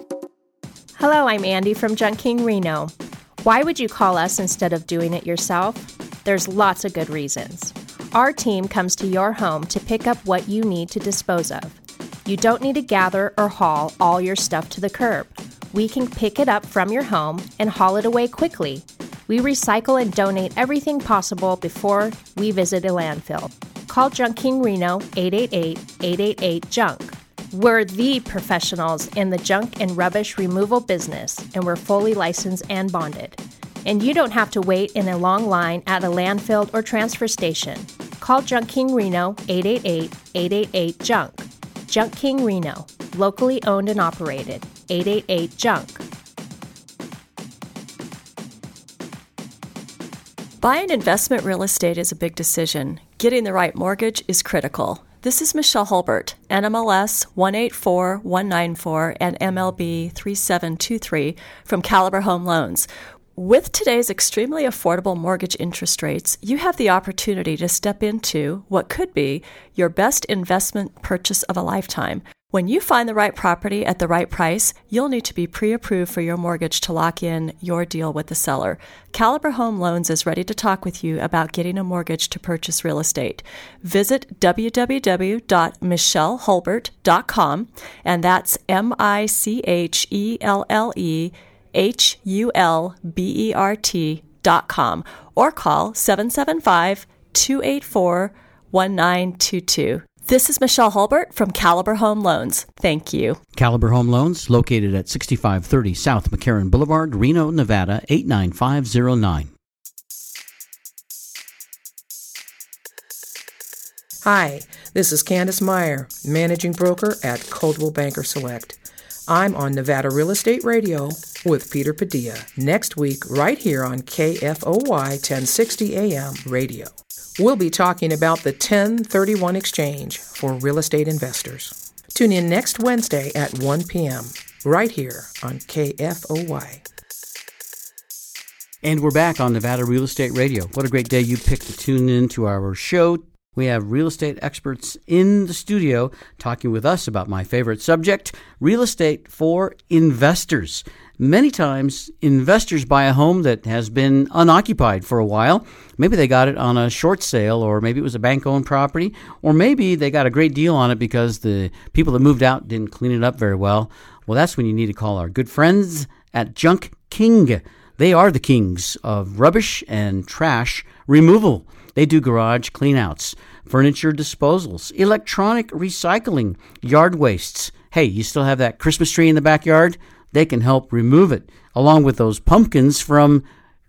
Hello, I'm Andy from Junk King Reno. Why would you call us instead of doing it yourself? There's lots of good reasons. Our team comes to your home to pick up what you need to dispose of. You don't need to gather or haul all your stuff to the curb. We can pick it up from your home and haul it away quickly. We recycle and donate everything possible before we visit a landfill. Call Junk King Reno 888 888 Junk. We're the professionals in the junk and rubbish removal business, and we're fully licensed and bonded. And you don't have to wait in a long line at a landfill or transfer station. Call Junk King Reno 888 888 Junk. Junk King Reno, locally owned and operated. 888 Junk. Buying investment real estate is a big decision. Getting the right mortgage is critical. This is Michelle Hulbert, NMLS 184194 and MLB 3723 from Caliber Home Loans. With today's extremely affordable mortgage interest rates, you have the opportunity to step into what could be your best investment purchase of a lifetime. When you find the right property at the right price, you'll need to be pre approved for your mortgage to lock in your deal with the seller. Caliber Home Loans is ready to talk with you about getting a mortgage to purchase real estate. Visit www.michellehulbert.com, and that's M I C H E L L E H U L B E R T dot com, or call 775 284 1922. This is Michelle Hulbert from Caliber Home Loans. Thank you. Caliber Home Loans, located at 6530 South McCarran Boulevard, Reno, Nevada 89509. Hi, this is Candace Meyer, managing broker at Coldwell Banker Select. I'm on Nevada Real Estate Radio with Peter Padilla next week, right here on KFOY 1060 AM radio. We'll be talking about the 1031 exchange for real estate investors. Tune in next Wednesday at 1 p.m., right here on KFOY. And we're back on Nevada Real Estate Radio. What a great day you picked to tune in to our show We have real estate experts in the studio talking with us about my favorite subject real estate for investors. Many times, investors buy a home that has been unoccupied for a while. Maybe they got it on a short sale, or maybe it was a bank owned property, or maybe they got a great deal on it because the people that moved out didn't clean it up very well. Well, that's when you need to call our good friends at Junk King. They are the kings of rubbish and trash removal. They do garage cleanouts, furniture disposals, electronic recycling, yard wastes. Hey, you still have that Christmas tree in the backyard? They can help remove it, along with those pumpkins from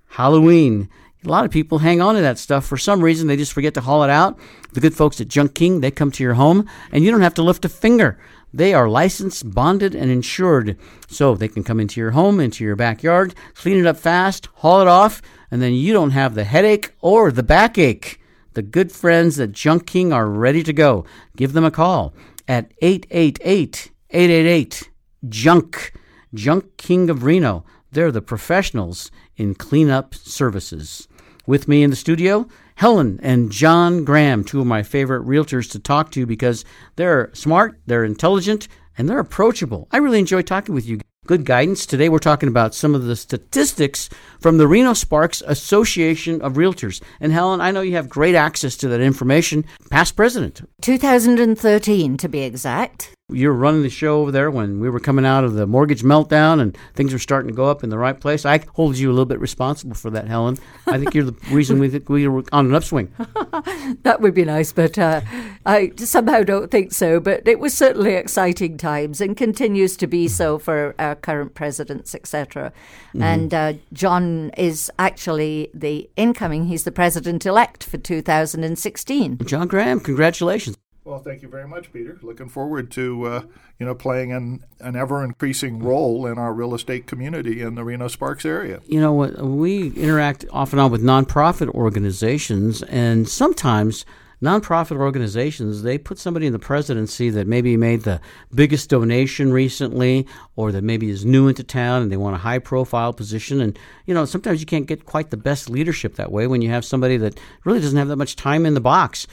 Halloween. A lot of people hang on to that stuff for some reason. They just forget to haul it out. The good folks at Junk King, they come to your home and you don't have to lift a finger. They are licensed, bonded, and insured. So they can come into your home, into your backyard, clean it up fast, haul it off, and then you don't have the headache or the backache. The good friends at Junk King are ready to go. Give them a call at 888 888 JUNK. Junk King of Reno. They're the professionals in cleanup services. With me in the studio, Helen and John Graham, two of my favorite realtors to talk to because they're smart, they're intelligent, and they're approachable. I really enjoy talking with you. Good guidance. Today we're talking about some of the statistics from the Reno Sparks Association of Realtors. And Helen, I know you have great access to that information. Past president. 2013 to be exact you were running the show over there when we were coming out of the mortgage meltdown and things were starting to go up in the right place. I hold you a little bit responsible for that, Helen. I think you're the reason we think we were on an upswing. that would be nice, but uh, I somehow don't think so. But it was certainly exciting times and continues to be so for our current presidents, etc. Mm-hmm. And uh, John is actually the incoming. He's the president elect for 2016. John Graham, congratulations. Well, thank you very much, Peter. Looking forward to uh, you know playing an, an ever increasing role in our real estate community in the Reno Sparks area. You know, we interact off and on with nonprofit organizations, and sometimes nonprofit organizations they put somebody in the presidency that maybe made the biggest donation recently or that maybe is new into town and they want a high profile position and you know sometimes you can't get quite the best leadership that way when you have somebody that really doesn't have that much time in the box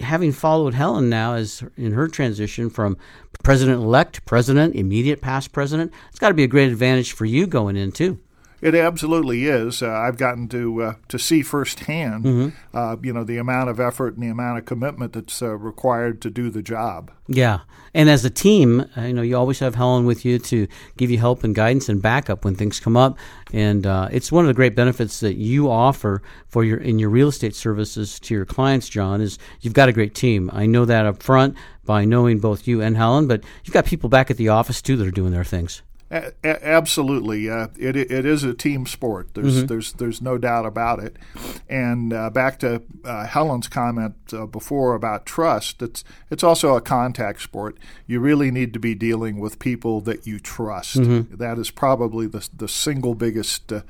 having followed Helen now as in her transition from president elect, president, immediate past president, it's got to be a great advantage for you going in too. It absolutely is. Uh, I've gotten to uh, to see firsthand, mm-hmm. uh, you know, the amount of effort and the amount of commitment that's uh, required to do the job. Yeah, and as a team, uh, you know, you always have Helen with you to give you help and guidance and backup when things come up, and uh, it's one of the great benefits that you offer for your in your real estate services to your clients. John is you've got a great team. I know that up front by knowing both you and Helen, but you've got people back at the office too that are doing their things. A- absolutely, uh, it it is a team sport. There's mm-hmm. there's there's no doubt about it. And uh, back to uh, Helen's comment uh, before about trust, it's it's also a contact sport. You really need to be dealing with people that you trust. Mm-hmm. That is probably the the single biggest uh,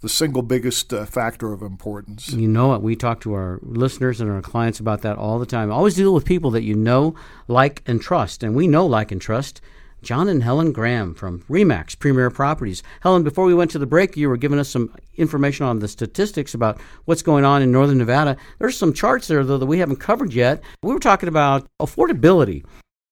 the single biggest uh, factor of importance. You know it. We talk to our listeners and our clients about that all the time. Always deal with people that you know, like, and trust. And we know, like, and trust John and Helen Graham from Remax Premier Properties. Helen, before we went to the break, you were giving us some information on the statistics about what's going on in Northern Nevada. There's some charts there, though, that we haven't covered yet. We were talking about affordability.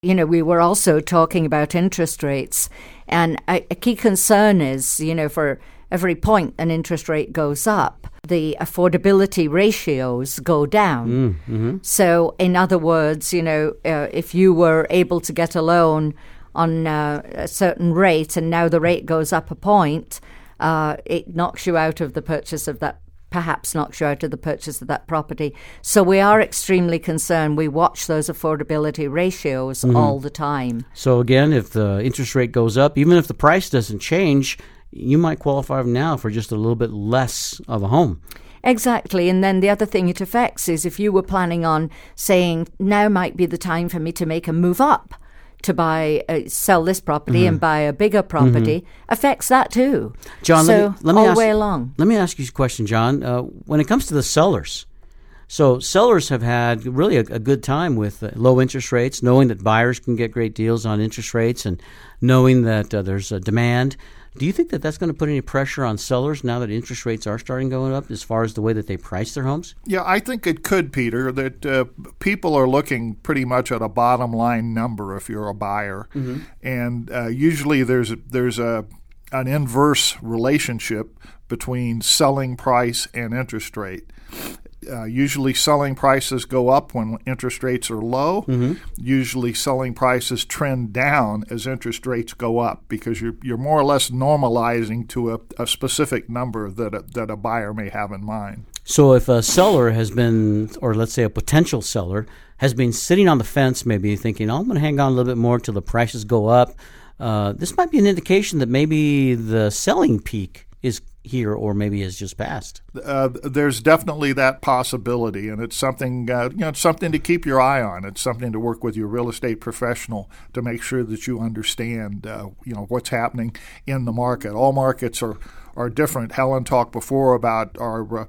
You know, we were also talking about interest rates. And a, a key concern is, you know, for every point an interest rate goes up, the affordability ratios go down. Mm, mm-hmm. So, in other words, you know, uh, if you were able to get a loan on uh, a certain rate and now the rate goes up a point, uh, it knocks you out of the purchase of that perhaps knocks you out of the purchase of that property. So we are extremely concerned. We watch those affordability ratios mm-hmm. all the time. So again, if the interest rate goes up, even if the price doesn't change, you might qualify now for just a little bit less of a home. Exactly. And then the other thing it affects is if you were planning on saying, now might be the time for me to make a move up to buy uh, sell this property mm-hmm. and buy a bigger property mm-hmm. affects that too. John, so let me, let me all ask, way along. Let me ask you a question, John. Uh, when it comes to the sellers, So sellers have had really a, a good time with uh, low interest rates, knowing that buyers can get great deals on interest rates, and knowing that uh, there's a demand. Do you think that that's going to put any pressure on sellers now that interest rates are starting going up as far as the way that they price their homes? Yeah, I think it could, Peter. That uh, people are looking pretty much at a bottom line number if you're a buyer, Mhm. and uh, usually there's a, there's a an inverse relationship between selling price and interest rate. Uh, usually, selling prices go up when interest rates are low. Mhm. Usually, selling prices trend down as interest rates go up because you're you're more or less normalizing to a, a specific number that a, that a buyer may have in mind. So if a seller has been, or let's say a potential seller has been sitting on the fence, maybe thinking, oh, I'm going to hang on a little bit more till the prices go up. Uh, this might be an indication that maybe the selling peak is here, or maybe has just passed. uh, there's definitely that possibility, and it's something uh, you know it's something to keep your eye on. It's something to work with your real estate professional to make sure that you understand uh, you know what's happening in the market. All markets are are different. Helen talked before about our uh,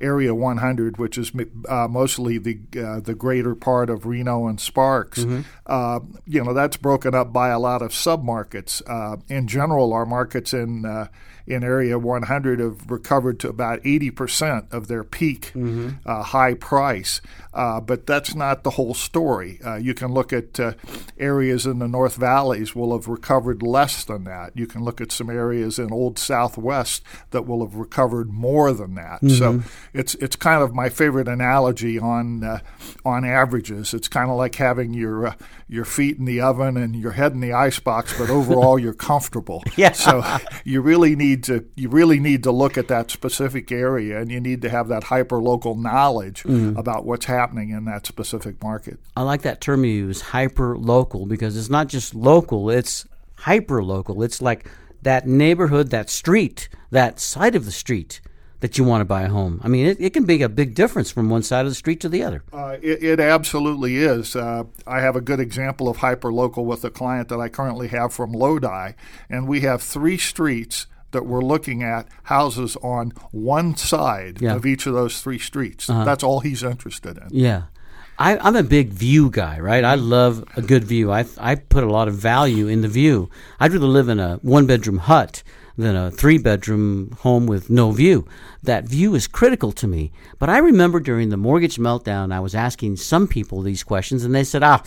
Area 100, which is uh, mostly the uh, the greater part of Reno and Sparks. Mhm. Uh, you know that's broken up by a lot of submarkets. Uh, in general, our markets in uh, in Area 100 have recovered to about 80% of their peak Mhm. uh, high price. Uh, but that's not the whole story. Uh, you can look at uh, areas in the North Valleys will have recovered less than that. You can look at some areas in Old Southwest that will have recovered more than that. So Mhm. it's it's kind of my favorite analogy on uh, on averages. It's kind of like having your uh, your feet in the oven and your head in the icebox, but overall you're comfortable. Yeah. So you really need to you really need to look at that specific area, and you need to have that hyper local knowledge Mhm. about what's happening in that specific market. I like that term you use, hyper local, because it's not just local, it's hyper local. It's like that neighborhood, that street, that side of the street that you want to buy a home. I mean, it, it can be a big difference from one side of the street to the other. Uh, it, it absolutely is. Uh, I have a good example of hyperlocal with a client that I currently have from Lodi, and we have three streets that we're looking at houses on one side Yeah. of each of those three streets. Uh-huh. That's all he's interested in. Yeah. I, I'm a big view guy, right? I love a good view. I, I put a lot of value in the view. I'd rather live in a one bedroom hut than a three bedroom home with no view. That view is critical to me. But I remember during the mortgage meltdown, I was asking some people these questions, and they said, ah,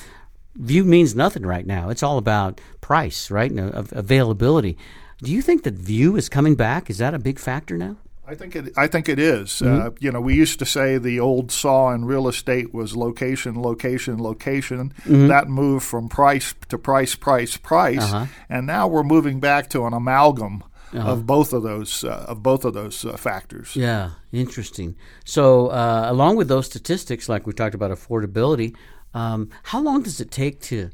view means nothing right now. It's all about price, right? And av- availability. Do you think that view is coming back? Is that a big factor now? I think it. I think it is. Uh, Mhm. you know, we used to say the old saw in real estate was location, location, location. Mhm. That moved from price to price, price, price, Uh-huh. and now we're moving back to an amalgam Uh-huh. of both of those uh, of both of those uh, factors. Yeah, interesting. So, uh, along with those statistics, like we talked about affordability, um, how long does it take to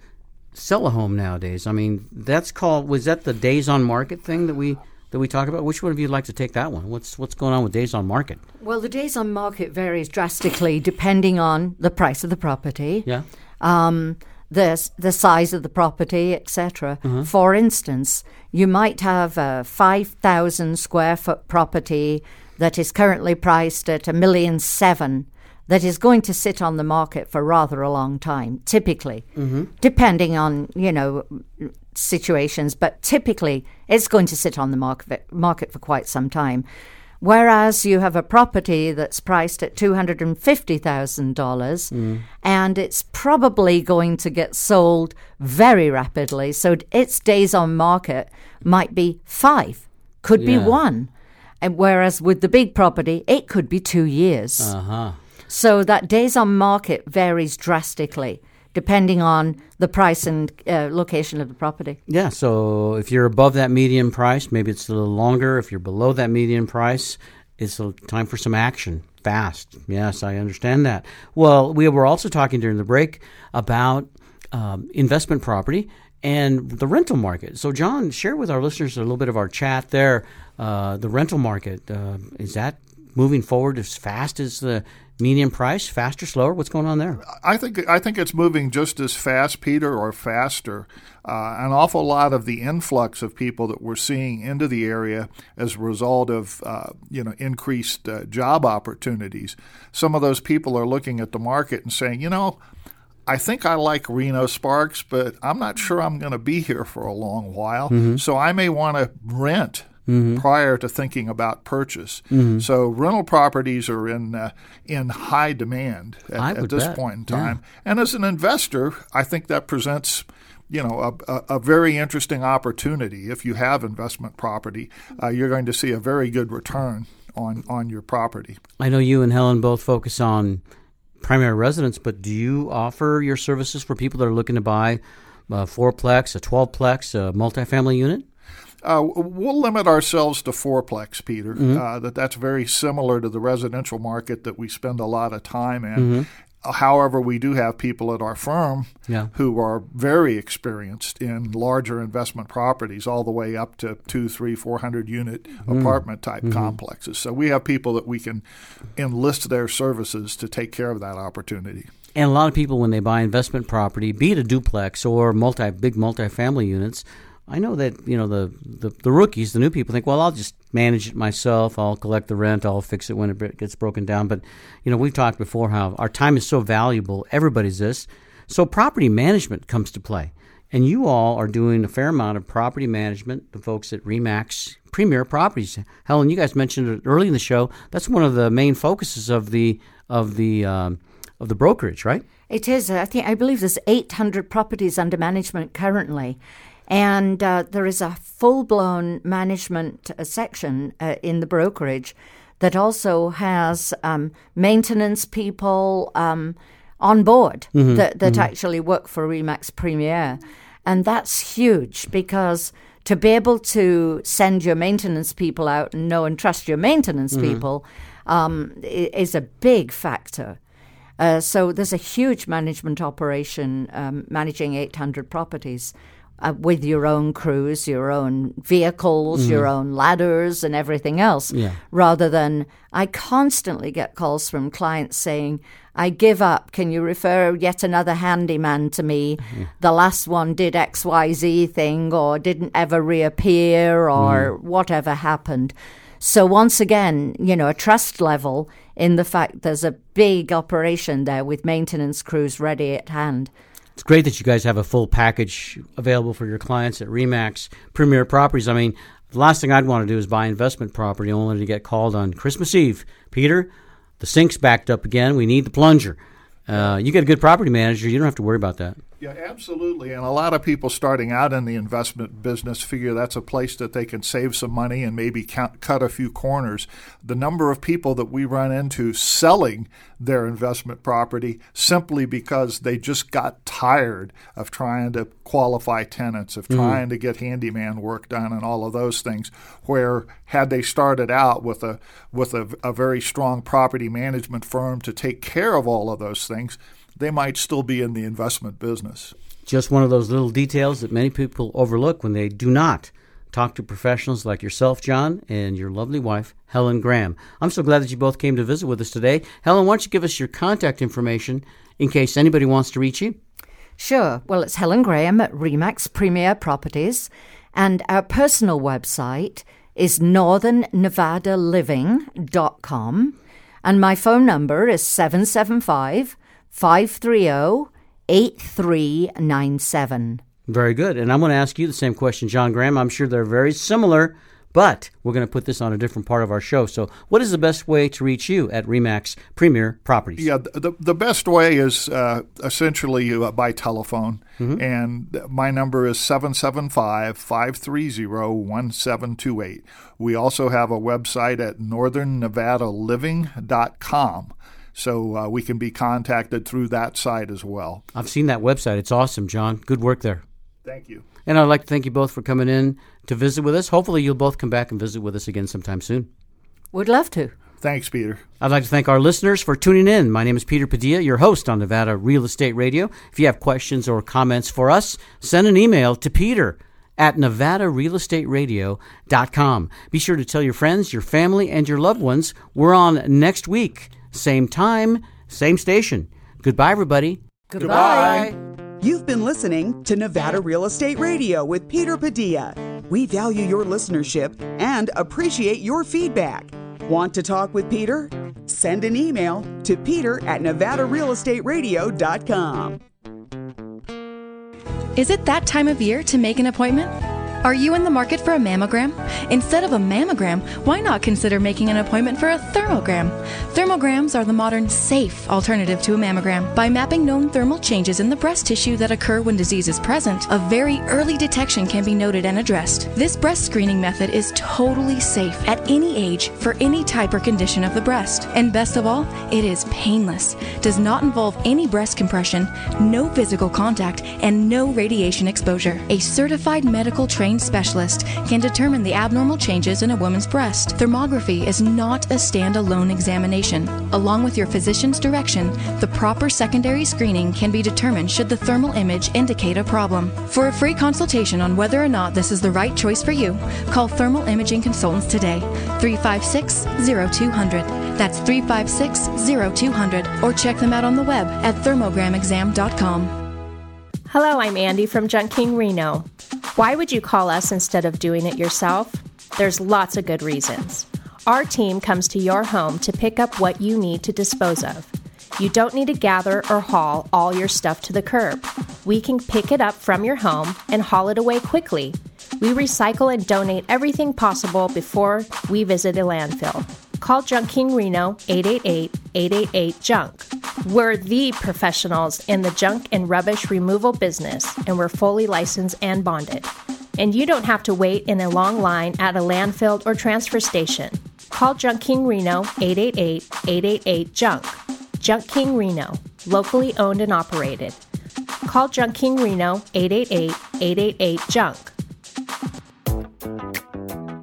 sell a home nowadays? I mean, that's called was that the days on market thing that we that we talk about? Which one of you'd like to take that one? What's what's going on with days on market? Well, the days on market varies drastically depending on the price of the property. Yeah. Um, the, the size of the property, etc. Mhm. For instance, you might have a 5,000 square foot property that is currently priced at a million seven that is going to sit on the market for rather a long time, typically Mm-hmm. depending on you know situations, but typically it's going to sit on the market market for quite some time. Whereas you have a property that's priced at two hundred and fifty thousand dollars, Mm. and it's probably going to get sold very rapidly. So its days on market might be five, could be one, and whereas with the big property, it could be two years. Uh huh. So that days on market varies drastically depending on the price and uh, location of the property. Yeah, so if you're above that median price, maybe it's a little longer. If you're below that median price, it's time for some action fast. Yes, I understand that. Well, we were also talking during the break about um, investment property and the rental market. So, John, share with our listeners a little bit of our chat there. Uh, the rental market uh, is that moving forward as fast as the medium price, faster, slower? What's going on there? I think I think it's moving just as fast, Peter, or faster. Uh, an awful lot of the influx of people that we're seeing into the area as a result of uh, you know increased uh, job opportunities. Some of those people are looking at the market and saying, you know. I think I like Reno Sparks, but I'm not sure I'm going to be here for a long while. Mm-hmm. So I may want to rent Mhm. prior to thinking about purchase. Mhm. So rental properties are in uh, in high demand at, at this bet. point in Yeah. time. And as an investor, I think that presents you know a, a, a very interesting opportunity. If you have investment property, uh, you're going to see a very good return on on your property. I know you and Helen both focus on primary residence, but do you offer your services for people that are looking to buy a fourplex, a 12plex, a multifamily unit? Uh, we'll limit ourselves to fourplex, Peter. Mhm. Uh, that that's very similar to the residential market that we spend a lot of time in. Mhm. Uh, However, we do have people at our firm Yeah. who are very experienced in larger investment properties, all the way up to two, three, four hundred unit Mm. apartment type Mhm. complexes. So we have people that we can enlist their services to take care of that opportunity. And a lot of people, when they buy investment property, be it a duplex or multi big multifamily units, I know that you know the, the the rookies, the new people think, well, I'll just manage it myself. I'll collect the rent. I'll fix it when it gets broken down. But you know, we've talked before how our time is so valuable. Everybody's this, so property management comes to play. And you all are doing a fair amount of property management. The folks at Remax Premier Properties, Helen, you guys mentioned it early in the show. That's one of the main focuses of the of the um, of the brokerage, right? It is. I think I believe there's 800 properties under management currently, and uh, there is a full-blown management uh, section uh, in the brokerage that also has um, maintenance people um, on board Mhm, that, that mhm. actually work for Remax Premier, and that's huge because to be able to send your maintenance people out and know and trust your maintenance Mhm. people um, is a big factor. Uh, so there's a huge management operation um, managing 800 properties uh, with your own crews, your own vehicles, your Mhm. own ladders, and everything else. Yeah. Rather than I constantly get calls from clients saying, "I give up. Can you refer yet another handyman to me? The last one did X Y Z thing, or didn't ever reappear, or whatever happened." So once again, you know, a trust level in the fact there's a big operation there with maintenance crews ready at hand. It's great that you guys have a full package available for your clients at Remax Premier Properties. I mean, the last thing I'd want to do is buy investment property only to get called on Christmas Eve. Peter, the sink's backed up again. We need the plunger. Uh, you get a good property manager, you don't have to worry about that. Yeah, absolutely. And a lot of people starting out in the investment business figure that's a place that they can save some money and maybe count, cut a few corners. The number of people that we run into selling their investment property simply because they just got tired of trying to qualify tenants, of Mhm. trying to get handyman work done and all of those things, where had they started out with a with a, a very strong property management firm to take care of all of those things, they might still be in the investment business. Just one of those little details that many people overlook when they do not talk to professionals like yourself, John, and your lovely wife, Helen Graham. I'm so glad that you both came to visit with us today. Helen, why don't you give us your contact information in case anybody wants to reach you? Sure. Well, it's Helen Graham at Remax Premier Properties, and our personal website is northernnevadaliving.com, and my phone number is 775 530 8397. Very good. And I'm going to ask you the same question, John Graham. I'm sure they're very similar, but we're going to put this on a different part of our show. So, what is the best way to reach you at Remax Premier Properties? Yeah, the, the best way is uh, essentially uh, by telephone. Mhm. And my number is 775 530 1728. We also have a website at northernnevadaliving.com. So uh, we can be contacted through that site as well. I've seen that website. It's awesome, John. Good work there. Thank you. And I'd like to thank you both for coming in to visit with us. Hopefully, you'll both come back and visit with us again sometime soon. Would love to. Thanks, Peter. I'd like to thank our listeners for tuning in. My name is Peter Padilla, your host on Nevada Real Estate Radio. If you have questions or comments for us, send an email to Peter at nevadarealestateradio.com. Be sure to tell your friends, your family, and your loved ones we're on next week. Same time, same station. Goodbye, everybody. Goodbye. You've been listening to Nevada Real Estate Radio with Peter Padilla. We value your listenership and appreciate your feedback. Want to talk with Peter? Send an email to peter at nevadarealestateradio.com. Is it that time of year to make an appointment? Are you in the market for a mammogram? Instead of a mammogram, why not consider making an appointment for a thermogram? Thermograms are the modern, safe alternative to a mammogram. By mapping known thermal changes in the breast tissue that occur when disease is present, a very early detection can be noted and addressed. This breast screening method is totally safe at any age for any type or condition of the breast. And best of all, it is painless, does not involve any breast compression, no physical contact, and no radiation exposure. A certified medical trained specialist can determine the abnormal changes in a woman's breast. Thermography is not a standalone examination. Along with your physician's direction, the proper secondary screening can be determined should the thermal image indicate a problem. For a free consultation on whether or not this is the right choice for you, call Thermal Imaging Consultants today, 356 0200. That's 356 0200, or check them out on the web at thermogramexam.com. Hello, I'm Andy from Junk King Reno. Why would you call us instead of doing it yourself? There's lots of good reasons. Our team comes to your home to pick up what you need to dispose of. You don't need to gather or haul all your stuff to the curb. We can pick it up from your home and haul it away quickly. We recycle and donate everything possible before we visit a landfill. Call Junk King Reno 888 888 Junk. We're the professionals in the junk and rubbish removal business, and we're fully licensed and bonded. And you don't have to wait in a long line at a landfill or transfer station. Call Junk King Reno 888 888 Junk. Junk King Reno, locally owned and operated. Call Junk King Reno 888 888 Junk.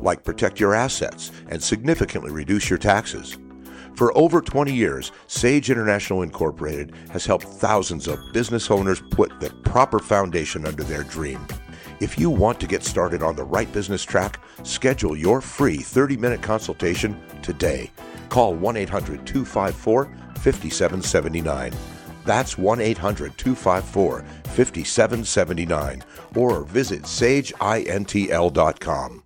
Like protect your assets and significantly reduce your taxes. For over 20 years, Sage International Incorporated has helped thousands of business owners put the proper foundation under their dream. If you want to get started on the right business track, schedule your free 30 minute consultation today. Call 1 800 254 5779. That's 1 800 254 5779 or visit sageintl.com.